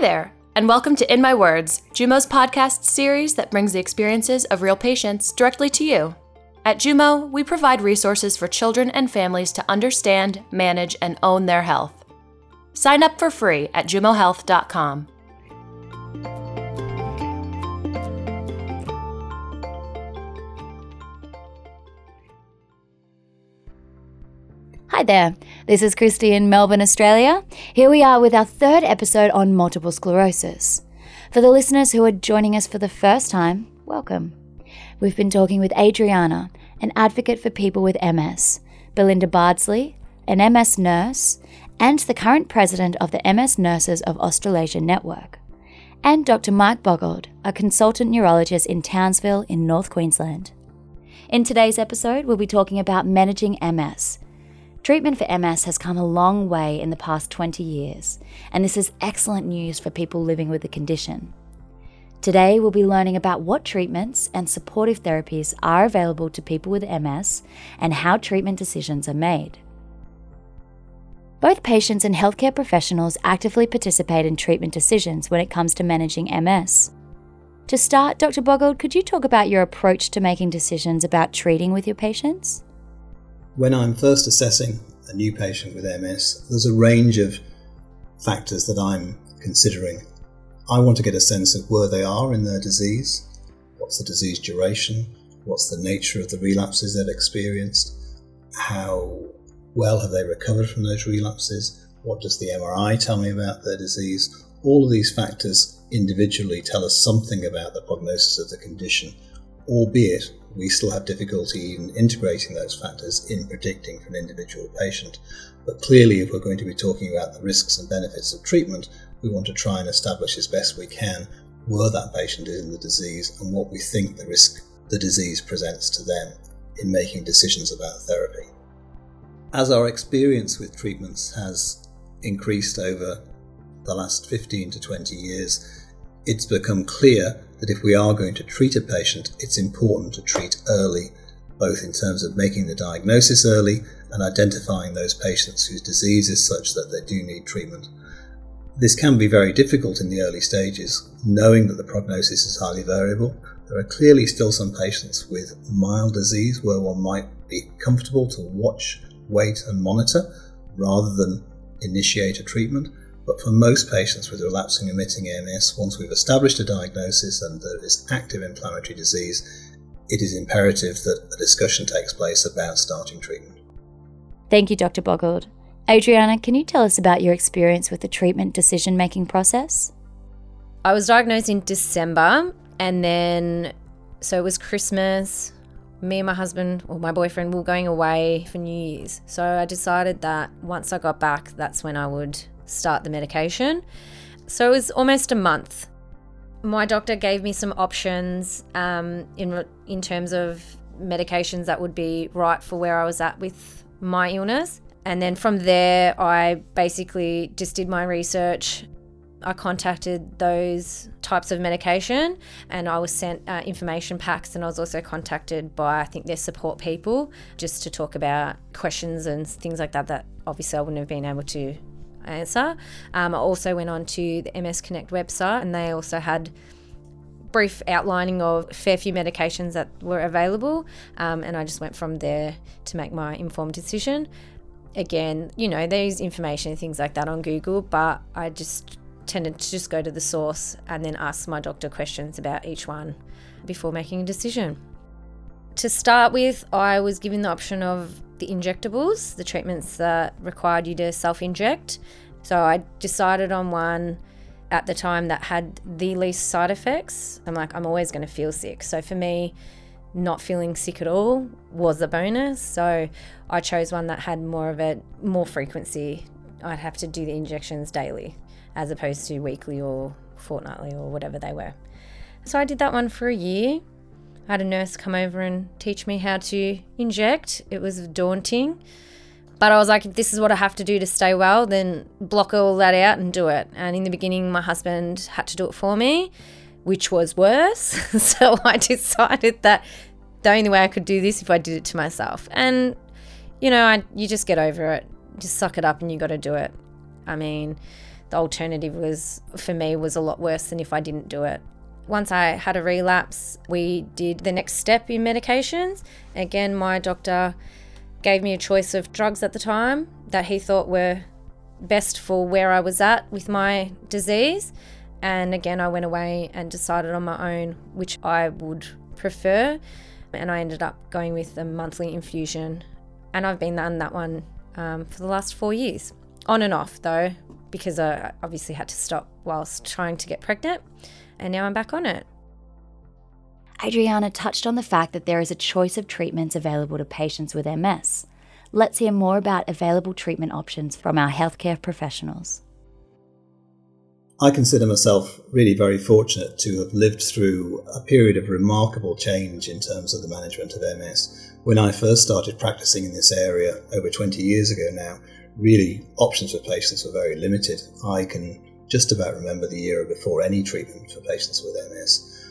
there, and welcome to In My Words, Jumo's podcast series that brings the experiences of real patients directly to you. At Jumo, we provide resources for children and families to understand, manage, and own their health. Sign up for free at jumohealth.com. Hi there, this is Christy in Melbourne, Australia. Here we are with our third episode on multiple sclerosis. For the listeners who are joining us for the first time, welcome. We've been talking with Adriana, an advocate for people with MS, Belinda Bardsley, an MS nurse, and the current president of the MS Nurses of Australasia Network, and Dr. Mike Boggild, a consultant neurologist in Townsville in North Queensland. In today's episode, we'll be talking about managing MS Treatment for MS has come a long way in the past 20 years, and this is excellent news for people living with the condition. Today, we'll be learning about what treatments and supportive therapies are available to people with MS and how treatment decisions are made. Both patients and healthcare professionals actively participate in treatment decisions when it comes to managing MS. To start, Dr. Boggild, could you talk about your approach to making decisions about treating with your patients? When I'm first assessing a new patient with MS, there's a range of factors that I'm considering. I want to get a sense of where they are in their disease, what's the disease duration, what's the nature of the relapses they've experienced, how well have they recovered from those relapses, what does the MRI tell me about their disease. All of these factors individually tell us something about the prognosis of the condition, albeit we still have difficulty in integrating those factors in predicting for an individual patient. But clearly, if we're going to be talking about the risks and benefits of treatment, we want to try and establish as best we can where that patient is in the disease and what we think the risk the disease presents to them in making decisions about therapy. As our experience with treatments has increased over the last 15 to 20 years, it's become clear that if we are going to treat a patient, it's important to treat early, both in terms of making the diagnosis early and identifying those patients whose disease is such that they do need treatment. This can be very difficult in the early stages, knowing that the prognosis is highly variable. There are clearly still some patients with mild disease where one might be comfortable to watch, wait, and monitor rather than initiate a treatment. But for most patients with relapsing remitting MS, once we've established a diagnosis and there is active inflammatory disease, it is imperative that a discussion takes place about starting treatment. Thank you, Dr. Boggild. Adriana, can you tell us about your experience with the treatment decision making process? I was diagnosed in December, and then so it was Christmas. Me and my husband, or my boyfriend, were going away for New Year's. So I decided that once I got back, that's when I would start the medication. So it was almost a month. My doctor gave me some options um, in in terms of medications that would be right for where I was at with my illness. And then from there, I basically just did my research. I contacted those types of medication and I was sent uh, information packs and I was also contacted by I think their support people just to talk about questions and things like that that obviously I wouldn't have been able to answer. Um, I also went on to the MS Connect website and they also had brief outlining of a fair few medications that were available um, and I just went from there to make my informed decision. Again, you know, there's information and things like that on Google, but I just tended to just go to the source and then ask my doctor questions about each one before making a decision. To start with, I was given the option of the injectables, the treatments that required you to self inject. So I decided on one at the time that had the least side effects. I'm like, I'm always going to feel sick. So for me, not feeling sick at all was a bonus. So I chose one that had more of a more frequency. I'd have to do the injections daily as opposed to weekly or fortnightly or whatever they were. So I did that one for a year. I had a nurse come over and teach me how to inject. It was daunting. But I was like, if this is what I have to do to stay well, then block all that out and do it. And in the beginning, my husband had to do it for me, which was worse. so I decided that the only way I could do this if I did it to myself. And, you know, I, you just get over it. Just suck it up and you got to do it. I mean, the alternative was for me was a lot worse than if I didn't do it. Once I had a relapse, we did the next step in medications. Again, my doctor gave me a choice of drugs at the time that he thought were best for where I was at with my disease. And again, I went away and decided on my own which I would prefer. And I ended up going with a monthly infusion. And I've been on that one um, for the last four years. On and off, though, because I obviously had to stop whilst trying to get pregnant. And now I'm back on it. Adriana touched on the fact that there is a choice of treatments available to patients with MS. Let's hear more about available treatment options from our healthcare professionals. I consider myself really very fortunate to have lived through a period of remarkable change in terms of the management of MS. When I first started practicing in this area over 20 years ago now, really options for patients were very limited. I can just about remember the era before any treatment for patients with MS.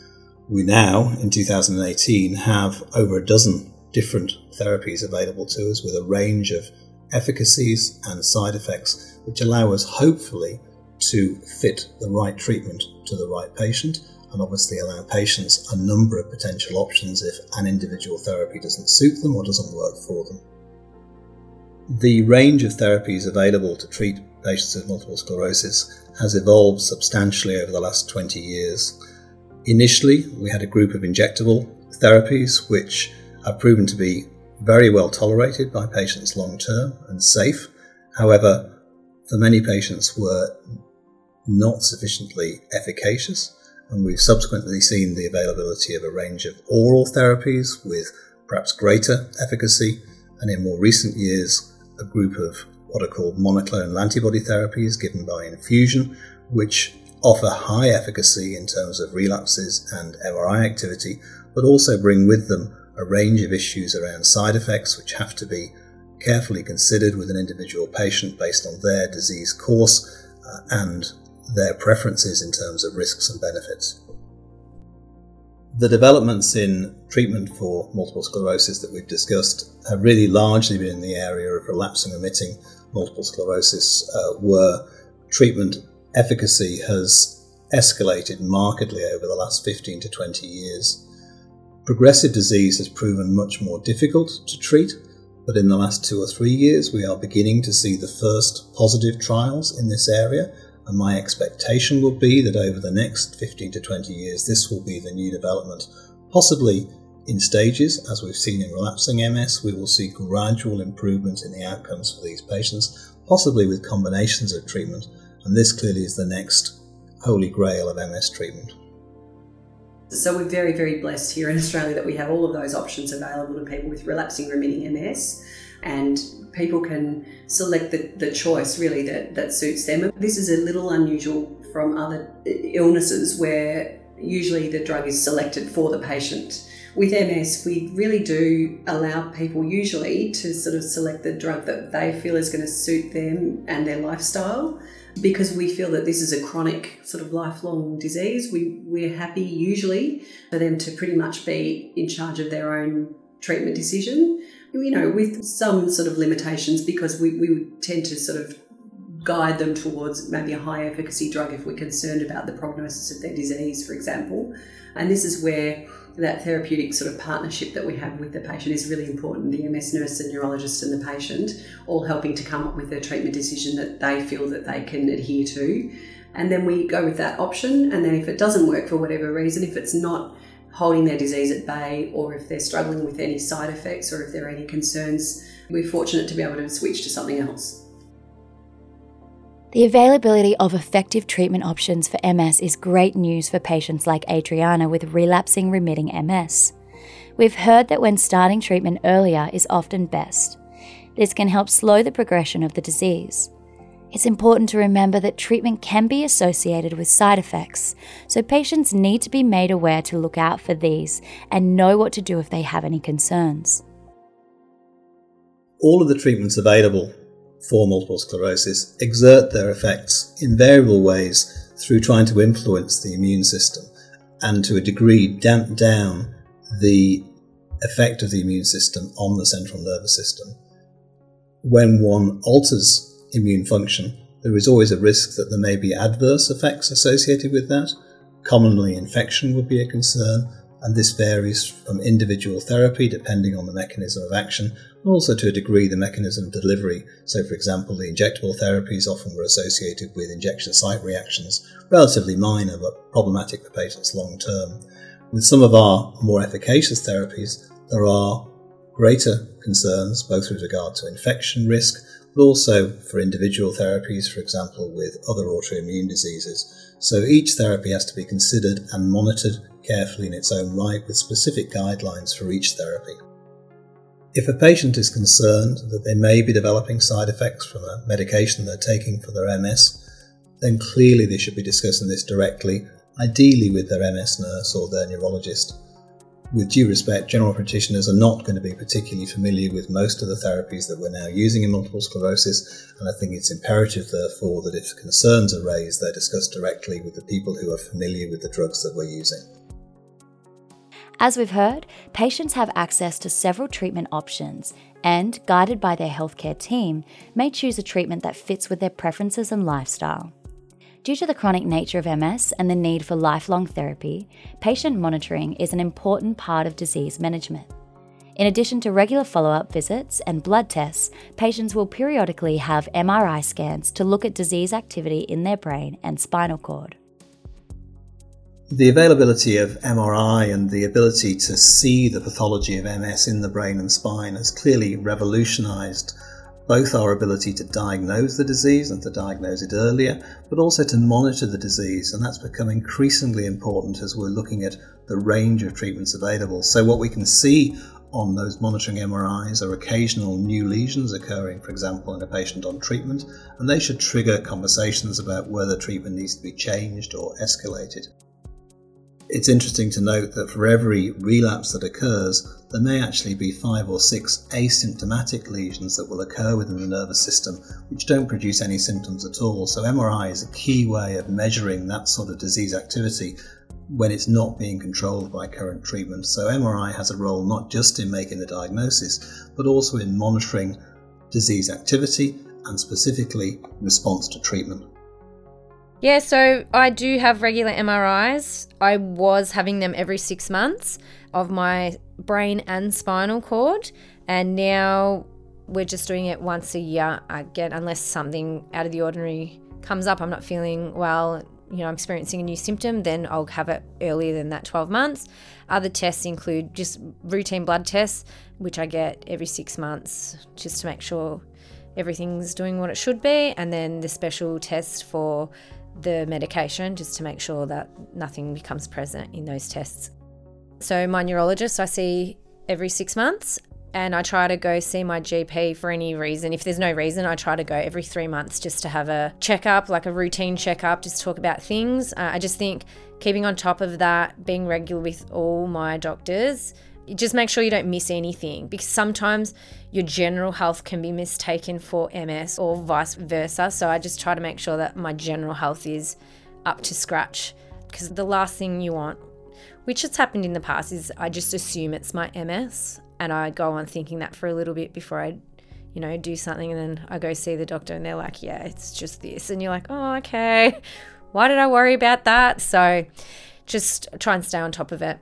We now, in 2018, have over a dozen different therapies available to us with a range of efficacies and side effects which allow us, hopefully, to fit the right treatment to the right patient and obviously allow patients a number of potential options if an individual therapy doesn't suit them or doesn't work for them. The range of therapies available to treat patients with multiple sclerosis has evolved substantially over the last 20 years. Initially, we had a group of injectable therapies which have proven to be very well tolerated by patients long term and safe. However, for many patients were not sufficiently efficacious, and we've subsequently seen the availability of a range of oral therapies with perhaps greater efficacy, and in more recent years, a group of what are called monoclonal antibody therapies given by infusion, which offer high efficacy in terms of relapses and MRI activity, but also bring with them a range of issues around side effects which have to be carefully considered with an individual patient based on their disease course uh, and their preferences in terms of risks and benefits. The developments in treatment for multiple sclerosis that we've discussed have really largely been in the area of relapsing remitting multiple sclerosis, uh, where treatment efficacy has escalated markedly over the last 15 to 20 years. Progressive disease has proven much more difficult to treat, but in the last two or three years, we are beginning to see the first positive trials in this area. And my expectation will be that over the next 15 to 20 years, this will be the new development. Possibly in stages, as we've seen in relapsing MS, we will see gradual improvement in the outcomes for these patients, possibly with combinations of treatment and this clearly is the next holy grail of MS treatment. So we're very, very blessed here in Australia that we have all of those options available to people with relapsing remitting MS and people can select the, the choice really that, that suits them. This is a little unusual from other illnesses where usually the drug is selected for the patient. With MS, we really do allow people usually to sort of select the drug that they feel is going to suit them and their lifestyle. Because we feel that this is a chronic sort of lifelong disease we, we're happy usually for them to pretty much be in charge of their own treatment decision. You know with some sort of limitations because we, we would tend to sort of guide them towards maybe a high efficacy drug if we're concerned about the prognosis of their disease for example. And this is where that therapeutic sort of partnership that we have with the patient is really important. The MS nurse and neurologist and the patient all helping to come up with a treatment decision that they feel that they can adhere to. And then we go with that option. And then if it doesn't work for whatever reason, if it's not holding their disease at bay or if they're struggling with any side effects or if there are any concerns, we're fortunate to be able to switch to something else. The availability of effective treatment options for MS is great news for patients like Adriana with relapsing remitting MS. We've heard that when starting treatment earlier is often best. This can help slow the progression of the disease. It's important to remember that treatment can be associated with side effects, so patients need to be made aware to look out for these and know what to do if they have any concerns. All of the treatments available for multiple sclerosis exert their effects in variable ways through trying to influence the immune system and to a degree damp down the effect of the immune system on the central nervous system. When one alters immune function, there is always a risk that there may be adverse effects associated with that. Commonly, infection would be a concern, and this varies from individual therapy depending on the mechanism of action, and also to a degree the mechanism of delivery. So, for example, the injectable therapies often were associated with injection site reactions, relatively minor but problematic for patients long term. With some of our more efficacious therapies, there are greater concerns both with regard to infection risk, but also for individual therapies, for example, with other autoimmune diseases. So each therapy has to be considered and monitored carefully in its own right with specific guidelines for each therapy. If a patient is concerned that they may be developing side effects from a medication they're taking for their MS, then clearly they should be discussing this directly, ideally with their MS nurse or their neurologist with due respect, general practitioners are not going to be particularly familiar with most of the therapies that we're now using in multiple sclerosis, and I think it's imperative, therefore, that if concerns are raised, they're discussed directly with the people who are familiar with the drugs that we're using. As we've heard, patients have access to several treatment options and, guided by their healthcare team, may choose a treatment that fits with their preferences and lifestyle. Due to the chronic nature of MS and the need for lifelong therapy, patient monitoring is an important part of disease management. In addition to regular follow up visits and blood tests, patients will periodically have MRI scans to look at disease activity in their brain and spinal cord. The availability of MRI and the ability to see the pathology of MS in the brain and spine has clearly revolutionised both our ability to diagnose the disease and to diagnose it earlier, but also to monitor the disease. And that's become increasingly important as we're looking at the range of treatments available. So, what we can see on those monitoring MRIs are occasional new lesions occurring, for example, in a patient on treatment, and they should trigger conversations about whether treatment needs to be changed or escalated. It's interesting to note that for every relapse that occurs, there may actually be five or six asymptomatic lesions that will occur within the nervous system which don't produce any symptoms at all. So, MRI is a key way of measuring that sort of disease activity when it's not being controlled by current treatment. So, MRI has a role not just in making the diagnosis, but also in monitoring disease activity and specifically response to treatment. Yeah, so I do have regular MRIs. I was having them every six months of my brain and spinal cord, and now we're just doing it once a year again, unless something out of the ordinary comes up. I'm not feeling well, you know, I'm experiencing a new symptom, then I'll have it earlier than that 12 months. Other tests include just routine blood tests, which I get every six months just to make sure everything's doing what it should be, and then the special test for the medication just to make sure that nothing becomes present in those tests. So, my neurologist I see every six months, and I try to go see my GP for any reason. If there's no reason, I try to go every three months just to have a checkup, like a routine checkup, just talk about things. Uh, I just think keeping on top of that, being regular with all my doctors, just make sure you don't miss anything because sometimes your general health can be mistaken for MS or vice versa. So I just try to make sure that my general health is up to scratch because the last thing you want, which has happened in the past, is I just assume it's my MS and I go on thinking that for a little bit before I, you know, do something and then I go see the doctor and they're like, yeah, it's just this. And you're like, oh, okay. Why did I worry about that? So just try and stay on top of it.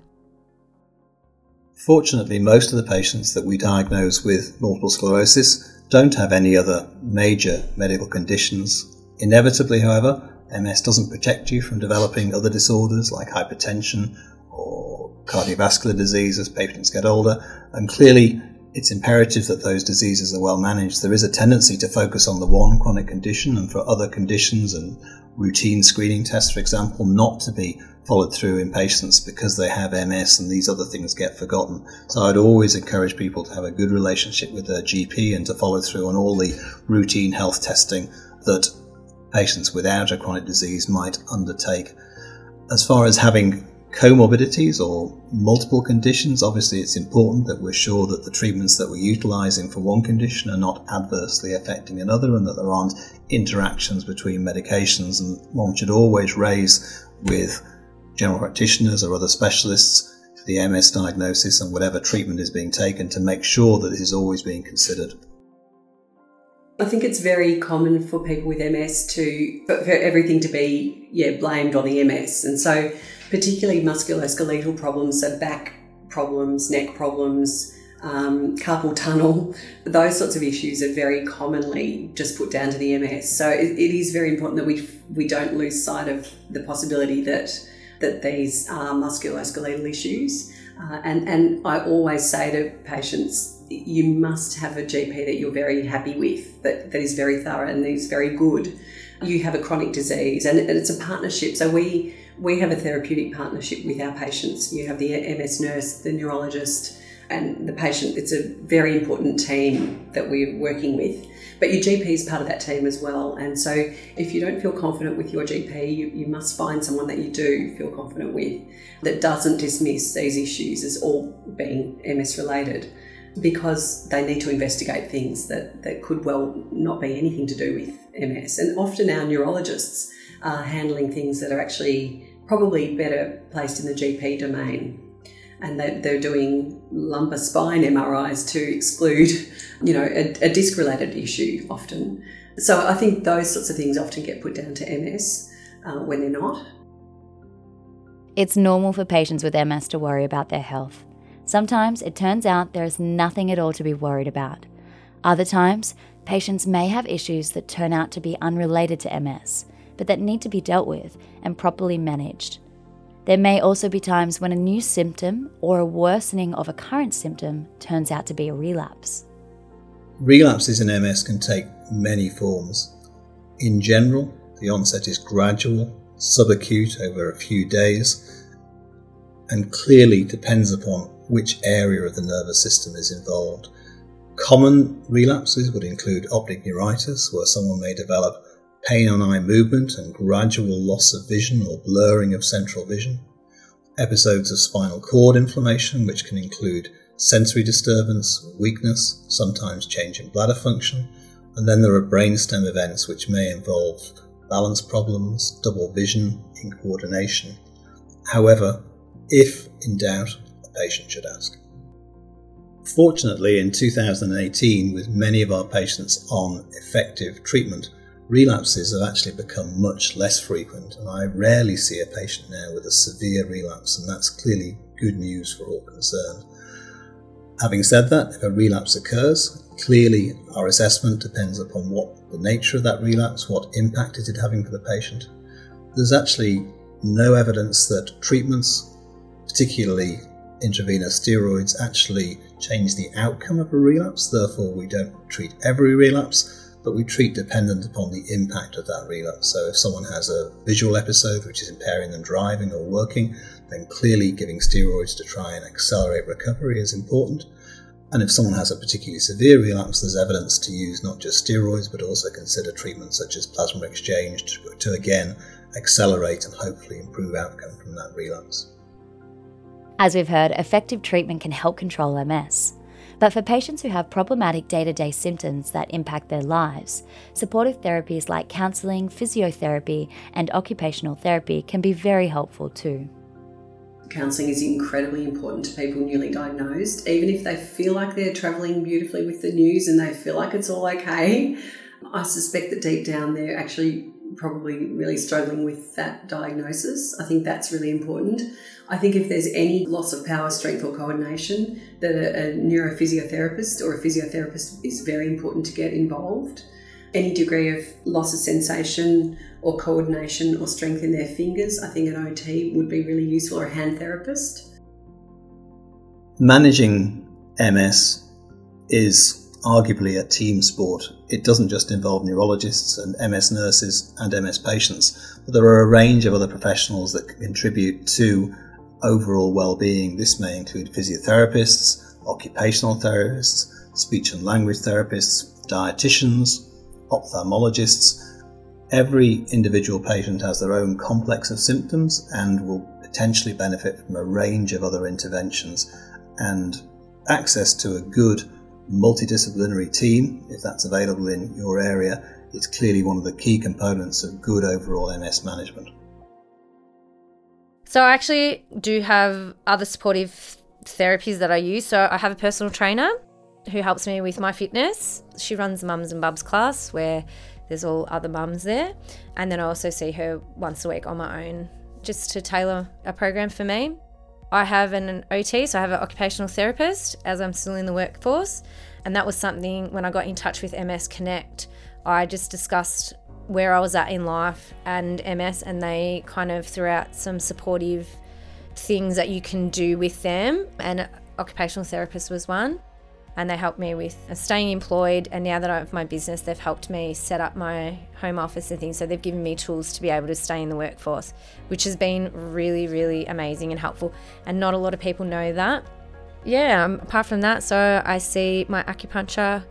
Fortunately, most of the patients that we diagnose with multiple sclerosis don't have any other major medical conditions. Inevitably, however, MS doesn't protect you from developing other disorders like hypertension or cardiovascular disease as patients get older, and clearly it's imperative that those diseases are well managed. There is a tendency to focus on the one chronic condition and for other conditions and routine screening tests, for example, not to be followed through in patients because they have MS and these other things get forgotten. So I'd always encourage people to have a good relationship with their GP and to follow through on all the routine health testing that patients without a chronic disease might undertake. As far as having comorbidities or multiple conditions, obviously it's important that we're sure that the treatments that we're utilizing for one condition are not adversely affecting another and that there aren't interactions between medications. And one should always raise with general practitioners or other specialists the MS diagnosis and whatever treatment is being taken to make sure that this is always being considered. I think it's very common for people with MS to for everything to be yeah blamed on the MS, and so particularly musculoskeletal problems, so back problems, neck problems, um, carpal tunnel, those sorts of issues are very commonly just put down to the MS. So it, it is very important that we we don't lose sight of the possibility that that these are musculoskeletal issues. Uh, and and I always say to patients you must have a GP that you're very happy with, that, that is very thorough and is very good. You have a chronic disease, and, and it's a partnership. So we we have a therapeutic partnership with our patients. You have the MS nurse, the neurologist, and the patient. It's a very important team that we're working with. But your GP is part of that team as well. And so if you don't feel confident with your GP, you, you must find someone that you do feel confident with that doesn't dismiss these issues as all being MS related because they need to investigate things that, that could well not be anything to do with MS. And often our neurologists are handling things that are actually probably better placed in the GP domain. And they're doing lumbar spine MRIs to exclude, you know, a, a disc related issue often. So I think those sorts of things often get put down to MS uh, when they're not. It's normal for patients with MS to worry about their health. Sometimes it turns out there is nothing at all to be worried about. Other times, patients may have issues that turn out to be unrelated to MS, but that need to be dealt with and properly managed. There may also be times when a new symptom or a worsening of a current symptom turns out to be a relapse. Relapses in MS can take many forms. In general, the onset is gradual, subacute over a few days, and clearly depends upon which area of the nervous system is involved. Common relapses would include optic neuritis, where someone may develop pain on eye movement and gradual loss of vision or blurring of central vision. Episodes of spinal cord inflammation, which can include sensory disturbance, weakness, sometimes change in bladder function, and then there are brainstem events which may involve balance problems, double vision, incoordination. However, if in doubt, a patient should ask. Fortunately, in 2018, with many of our patients on effective treatment, relapses have actually become much less frequent, and I rarely see a patient now with a severe relapse, and that's clearly good news for all concerned. Having said that, if a relapse occurs, clearly our assessment depends upon what the nature of that relapse, what impact is it having for the patient. There's actually no evidence that treatments, particularly intravenous steroids actually change the outcome of a relapse. Therefore, we don't treat every relapse, but we treat dependent upon the impact of that relapse. So, if someone has a visual episode which is impairing them driving or working, then clearly giving steroids to try and accelerate recovery is important. And if someone has a particularly severe relapse, there's evidence to use not just steroids, but also consider treatments such as plasma exchange to, to again accelerate and hopefully improve outcome from that relapse. As we've heard, effective treatment can help control MS. But for patients who have problematic day to day symptoms that impact their lives, supportive therapies like counselling, physiotherapy, and occupational therapy can be very helpful too. Counselling is incredibly important to people newly diagnosed, even if they feel like they're travelling beautifully with the news and they feel like it's all okay. I suspect that deep down they're actually probably really struggling with that diagnosis. I think that's really important. I think if there's any loss of power, strength, or coordination, that a, a neurophysiotherapist or a physiotherapist is very important to get involved. Any degree of loss of sensation or coordination or strength in their fingers, I think an OT would be really useful or a hand therapist. Managing MS is arguably a team sport. It doesn't just involve neurologists and MS nurses and MS patients, but there are a range of other professionals that can contribute to overall well-being. This may include physiotherapists, occupational therapists, speech and language therapists, dietitians, ophthalmologists. Every individual patient has their own complex of symptoms and will potentially benefit from a range of other interventions and access to a good multidisciplinary team, if that's available in your area, is clearly one of the key components of good overall MS management. So I actually do have other supportive therapies that I use. So I have a personal trainer who helps me with my fitness. She runs Mums and Bubs class where there's all other mums there. And then I also see her once a week on my own just to tailor a program for me. I have an OT, so I have an occupational therapist as I'm still in the workforce. And that was something when I got in touch with MS Connect, I just discussed where I was at in life and MS, and they kind of threw out some supportive things that you can do with them. And occupational therapist was one and they helped me with staying employed. And now that I have my business, they've helped me set up my home office and things. So they've given me tools to be able to stay in the workforce, which has been really, really amazing and helpful. And not a lot of people know that. Yeah, um, apart from that, so I see my acupuncture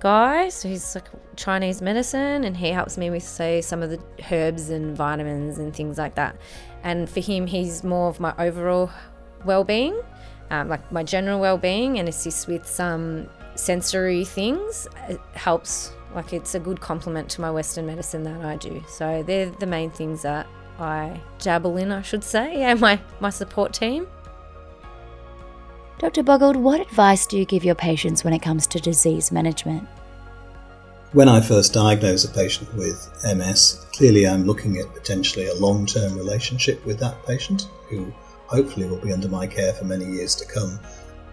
guy. So he's like Chinese medicine and he helps me with, say, some of the herbs and vitamins and things like that. And for him, he's more of my overall well being um, like my general well-being and assists with some sensory things it helps like it's a good complement to my western medicine that i do. So they're the main things that i dabble in i should say and my, my support team. Dr boggild what advice do you give your patients when it comes to disease management? When I first diagnose a patient with MS, clearly I'm looking at potentially a long term relationship with that patient who hopefully will be under my care for many years to come.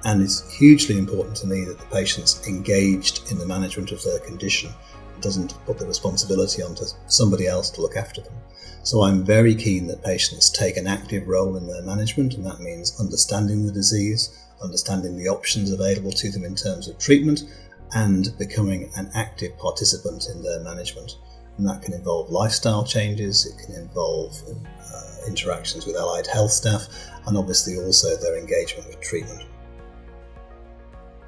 And it's hugely important to me that the patient's engaged in the management of their condition, doesn't put the responsibility onto somebody else to look after them. So I'm very keen that patients take an active role in their management, and that means understanding the disease, understanding the options available to them in terms of treatment, and becoming an active participant in their management. And that can involve lifestyle changes, it can involve Uh, interactions with allied health staff, and obviously also their engagement with treatment.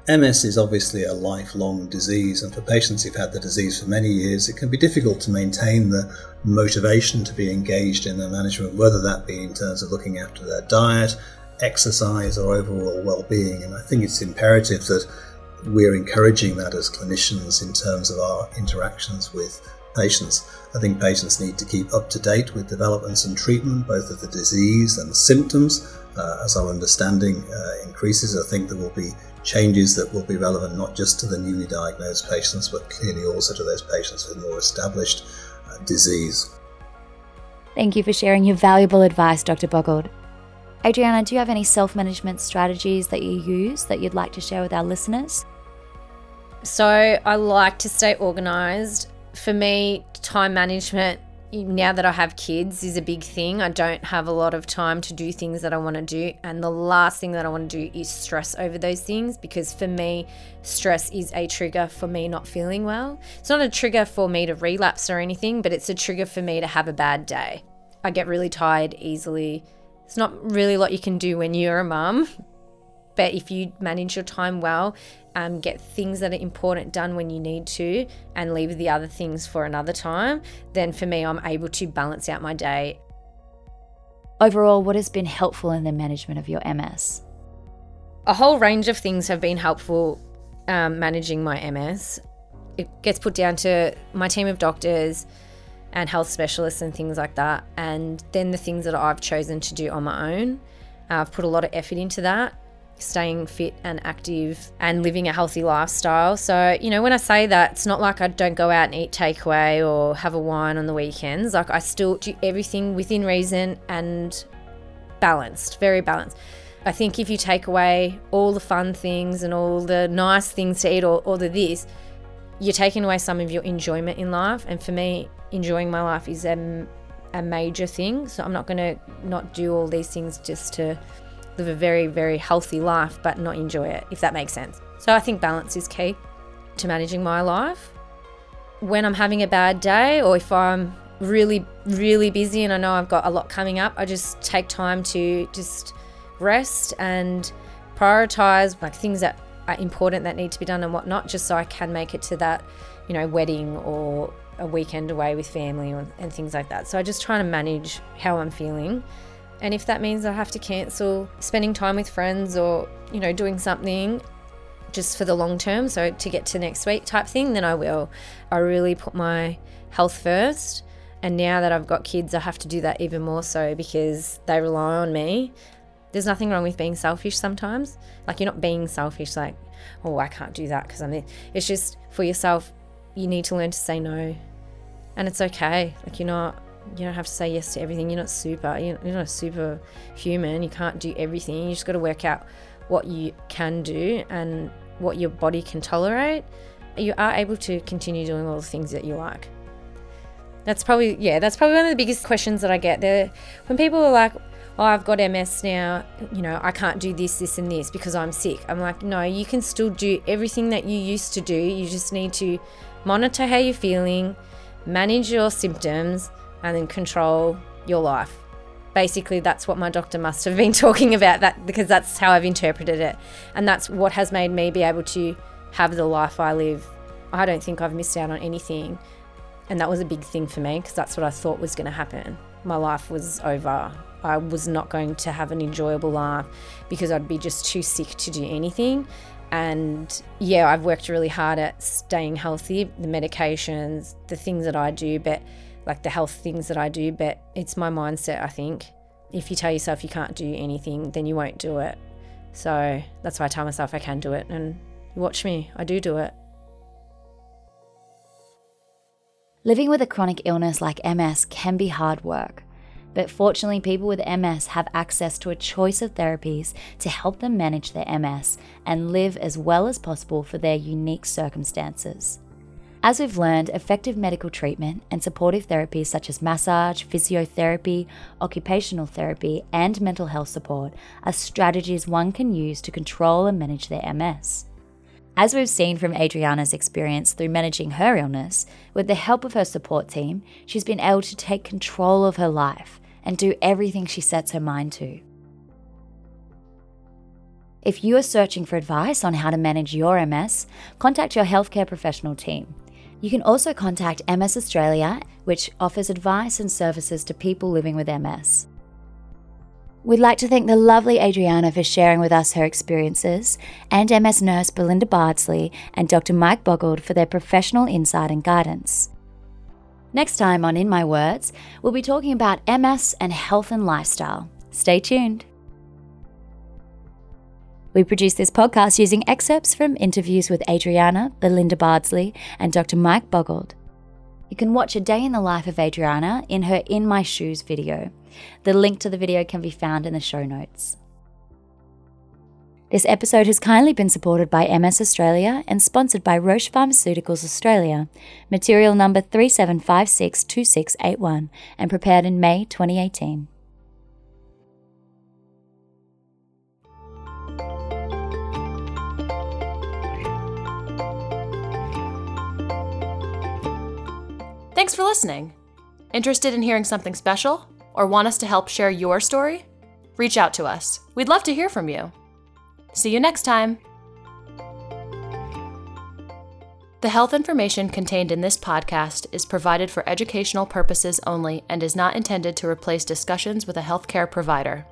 MS is obviously a lifelong disease, and for patients who've had the disease for many years, it can be difficult to maintain the motivation to be engaged in their management, whether that be in terms of looking after their diet, exercise, or overall well-being. And I think it's imperative that we're encouraging that as clinicians in terms of our interactions with patients. I think patients need to keep up to date with developments and treatment, both of the disease and the symptoms. Uh, as our understanding uh, increases, I think there will be changes that will be relevant not just to the newly diagnosed patients, but clearly also to those patients with more established uh, disease. Thank you for sharing your valuable advice, Dr. Boggild. Adriana, do you have any self management strategies that you use that you'd like to share with our listeners? So, I like to stay organized for me, time management now that I have kids is a big thing. I don't have a lot of time to do things that I want to do. And the last thing that I want to do is stress over those things because for me, stress is a trigger for me not feeling well. It's not a trigger for me to relapse or anything, but it's a trigger for me to have a bad day. I get really tired easily. It's not really a lot you can do when you're a mum, but if you manage your time well, um, get things that are important done when you need to, and leave the other things for another time, then for me, I'm able to balance out my day. Overall, what has been helpful in the management of your MS? A whole range of things have been helpful um, managing my MS. It gets put down to my team of doctors and health specialists and things like that, and then the things that I've chosen to do on my own. I've put a lot of effort into that staying fit and active and living a healthy lifestyle. So, you know, when I say that, it's not like I don't go out and eat takeaway or have a wine on the weekends. Like, I still do everything within reason and balanced, very balanced. I think if you take away all the fun things and all the nice things to eat or, or the this, you're taking away some of your enjoyment in life. And for me, enjoying my life is a, a major thing. So I'm not going to not do all these things just to live a very, very healthy life but not enjoy it, if that makes sense. So I think balance is key to managing my life. When I'm having a bad day or if I'm really, really busy and I know I've got a lot coming up, I just take time to just rest and prioritize like things that are important that need to be done and whatnot, just so I can make it to that, you know, wedding or a weekend away with family or, and things like that. So I just try to manage how I'm feeling and if that means I have to cancel spending time with friends or, you know, doing something just for the long term, so to get to next week type thing, then I will. I really put my health first. And now that I've got kids, I have to do that even more so because they rely on me. There's nothing wrong with being selfish sometimes. Like, you're not being selfish, like, oh, I can't do that because I'm. It's just for yourself. You need to learn to say no, and it's okay. Like you're not. You don't have to say yes to everything. You're not super. You're not a super human. You can't do everything. You just got to work out what you can do and what your body can tolerate. You are able to continue doing all the things that you like. That's probably yeah. That's probably one of the biggest questions that I get there when people are like, "Oh, I've got MS now. You know, I can't do this, this, and this because I'm sick." I'm like, "No, you can still do everything that you used to do. You just need to monitor how you're feeling, manage your symptoms, and then control your life." Basically, that's what my doctor must have been talking about. That because that's how I've interpreted it, and that's what has made me be able to have the life I live. I don't think I've missed out on anything and that was a big thing for me because that's what I thought was going to happen. My life was over. I was not going to have an enjoyable life because I'd be just too sick to do anything. And yeah, I've worked really hard at staying healthy, the medications, the things that I do, but like the health things that I do, but it's my mindset, I think. If you tell yourself you can't do anything, then you won't do it. So that's why I tell myself I can do it. And watch me, I do do it. Living with a chronic illness like MS can be hard work, but fortunately, people with MS have access to a choice of therapies to help them manage their MS and live as well as possible for their unique circumstances. As we've learned, effective medical treatment and supportive therapies such as massage, physiotherapy, occupational therapy, and mental health support are strategies one can use to control and manage their MS. As we've seen from Adriana's experience through managing her illness, with the help of her support team, she's been able to take control of her life and do everything she sets her mind to. If you are searching for advice on how to manage your MS, contact your healthcare professional team. You can also contact MS Australia, which offers advice and services to people living with MS. We'd like to thank the lovely Adriana for sharing with us her experiences, and MS nurse Belinda Bardsley and Dr. Mike Boggild for their professional insight and guidance. Next time on In My Words, we'll be talking about MS and health and lifestyle. Stay tuned. We produce this podcast using excerpts from interviews with Adriana, Belinda Bardsley, and Dr. Mike Boggild. You can watch a day in the life of Adriana in her In My Shoes video. The link to the video can be found in the show notes. This episode has kindly been supported by MS Australia and sponsored by Roche Pharmaceuticals Australia, material number 37562681, and prepared in May 2018. Thanks for listening. Interested in hearing something special? Or want us to help share your story? Reach out to us. We'd love to hear from you. See you next time. The health information contained in this podcast is provided for educational purposes only and is not intended to replace discussions with a healthcare provider.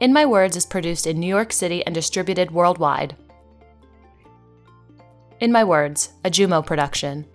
In My Words is produced in New York City and distributed worldwide. In My Words, a Jumo production.